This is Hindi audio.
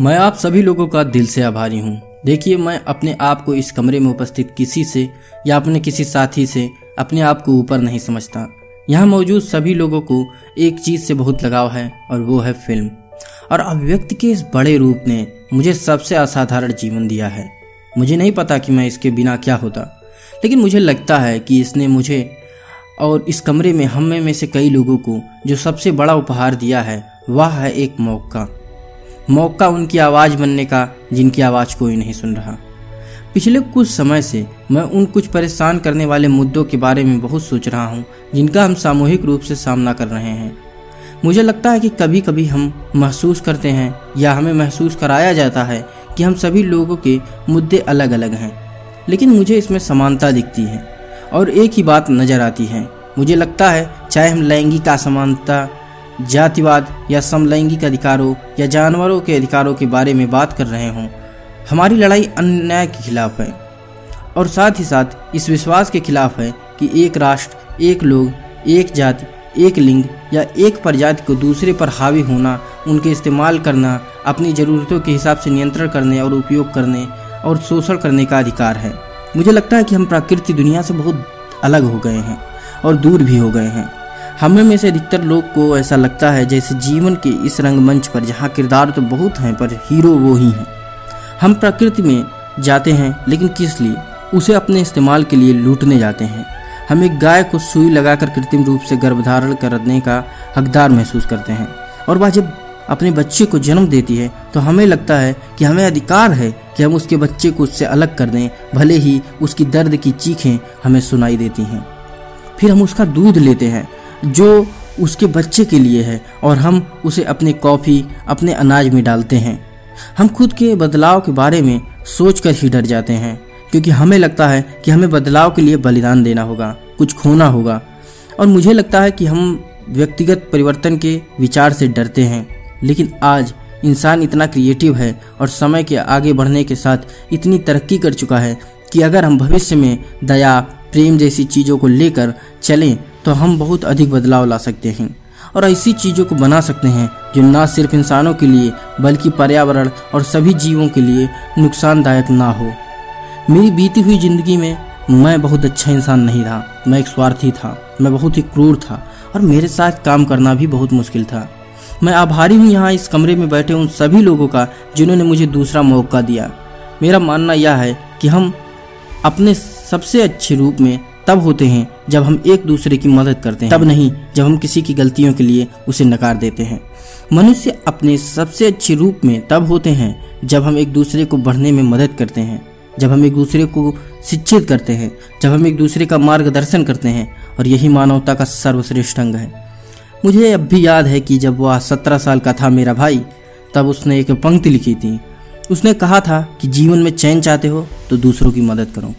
मैं आप सभी लोगों का दिल से आभारी हूँ। देखिए, मैं अपने आप को इस कमरे में उपस्थित किसी से या अपने किसी साथी से अपने आप को ऊपर नहीं समझता। यहाँ मौजूद सभी लोगों को एक चीज़ से बहुत लगाव है, और वो है फ़िल्म। और अभिव्यक्ति के इस बड़े रूप ने मुझे सबसे असाधारण जीवन दिया है। मुझे नहीं पता कि मैं इसके बिना क्या होता, लेकिन मुझे लगता है कि इसने मुझे और इस कमरे में हम में से कई लोगों को जो सबसे बड़ा उपहार दिया है, वह है एक मौका। मौका उनकी आवाज़ बनने का, जिनकी आवाज़ कोई नहीं सुन रहा। पिछले कुछ समय से मैं उन कुछ परेशान करने वाले मुद्दों के बारे में बहुत सोच रहा हूँ, जिनका हम सामूहिक रूप से सामना कर रहे हैं। मुझे लगता है कि कभी कभी हम महसूस करते हैं, या हमें महसूस कराया जाता है, कि हम सभी लोगों के मुद्दे अलग अलग हैं। लेकिन मुझे इसमें समानता दिखती है, और एक ही बात नज़र आती है। मुझे लगता है, चाहे हम लैंगिक असमानता जातिवाद या समलैंगिक अधिकारों या जानवरों के अधिकारों के बारे में बात कर रहे हों। हमारी लड़ाई अन्याय के खिलाफ है। और साथ ही साथ इस विश्वास के खिलाफ है कि एक राष्ट्र, एक लोग, एक जाति, एक लिंग या एक प्रजाति को दूसरे पर हावी होना, उनके इस्तेमाल करना, अपनी ज़रूरतों के हिसाब से नियंत्रण करने और उपयोग करने और शोषण करने का अधिकार है। मुझे लगता है कि हम प्राकृतिक दुनिया से बहुत अलग हो गए हैं और दूर भी हो गए हैं। हमें में से अधिकतर लोग को ऐसा लगता है जैसे जीवन के इस रंगमंच पर, जहाँ किरदार तो बहुत हैं, पर हीरो वो ही हैं। हम प्रकृति में जाते हैं, लेकिन किस लिए? उसे अपने इस्तेमाल के लिए लूटने जाते हैं। हम एक गाय को सुई लगाकर कृत्रिम रूप से गर्भधारण करने का हकदार महसूस करते हैं। और वह जब अपने बच्चे को जन्म देती है तो हमें लगता है कि हमें अधिकार है कि हम उसके बच्चे को उससे अलग कर दें, भले ही उसकी दर्द की चीखें हमें सुनाई देती हैं। फिर हम उसका दूध लेते हैं जो उसके बच्चे के लिए है और हम उसे अपने कॉफ़ी, अपने अनाज में डालते हैं। हम खुद के बदलाव के बारे में सोचकर ही डर जाते हैं, क्योंकि हमें लगता है कि हमें बदलाव के लिए बलिदान देना होगा, कुछ खोना होगा। और मुझे लगता है कि हम व्यक्तिगत परिवर्तन के विचार से डरते हैं, लेकिन आज इंसान इतना क्रिएटिव है और समय के आगे बढ़ने के साथ इतनी तरक्की कर चुका है कि अगर हम भविष्य में दया, प्रेम जैसी चीज़ों को लेकर चलें तो हम बहुत अधिक बदलाव ला सकते हैं और ऐसी चीज़ों को बना सकते हैं जो न सिर्फ़ इंसानों के लिए, बल्कि पर्यावरण और सभी जीवों के लिए नुकसानदायक ना हो। मेरी बीती हुई ज़िंदगी में मैं बहुत अच्छा इंसान नहीं था मैं एक स्वार्थी था। मैं बहुत ही क्रूर था और मेरे साथ काम करना भी बहुत मुश्किल था। मैं आभारी हूँ यहाँ इस कमरे में बैठे उन सभी लोगों का जिन्होंने मुझे दूसरा मौका दिया। मेरा मानना यह है कि हम अपने सबसे अच्छे रूप में तब होते हैं जब हम एक दूसरे की मदद करते हैं। तब नहीं, जब हम किसी की गलतियों के लिए उसे नकार देते हैं। मनुष्य अपने सबसे अच्छे रूप में तब होते हैं जब हम एक दूसरे को बढ़ने में मदद करते हैं, जब हम एक दूसरे को शिक्षित करते हैं, जब हम एक दूसरे का मार्गदर्शन करते हैं और यही मानवता का सर्वश्रेष्ठ अंग है। मुझे अब भी याद है कि जब वह सत्रह साल का था मेरा भाई, तब उसने एक पंक्ति लिखी थी। उसने कहा था कि जीवन में चैन चाहते हो तो दूसरों की मदद करो।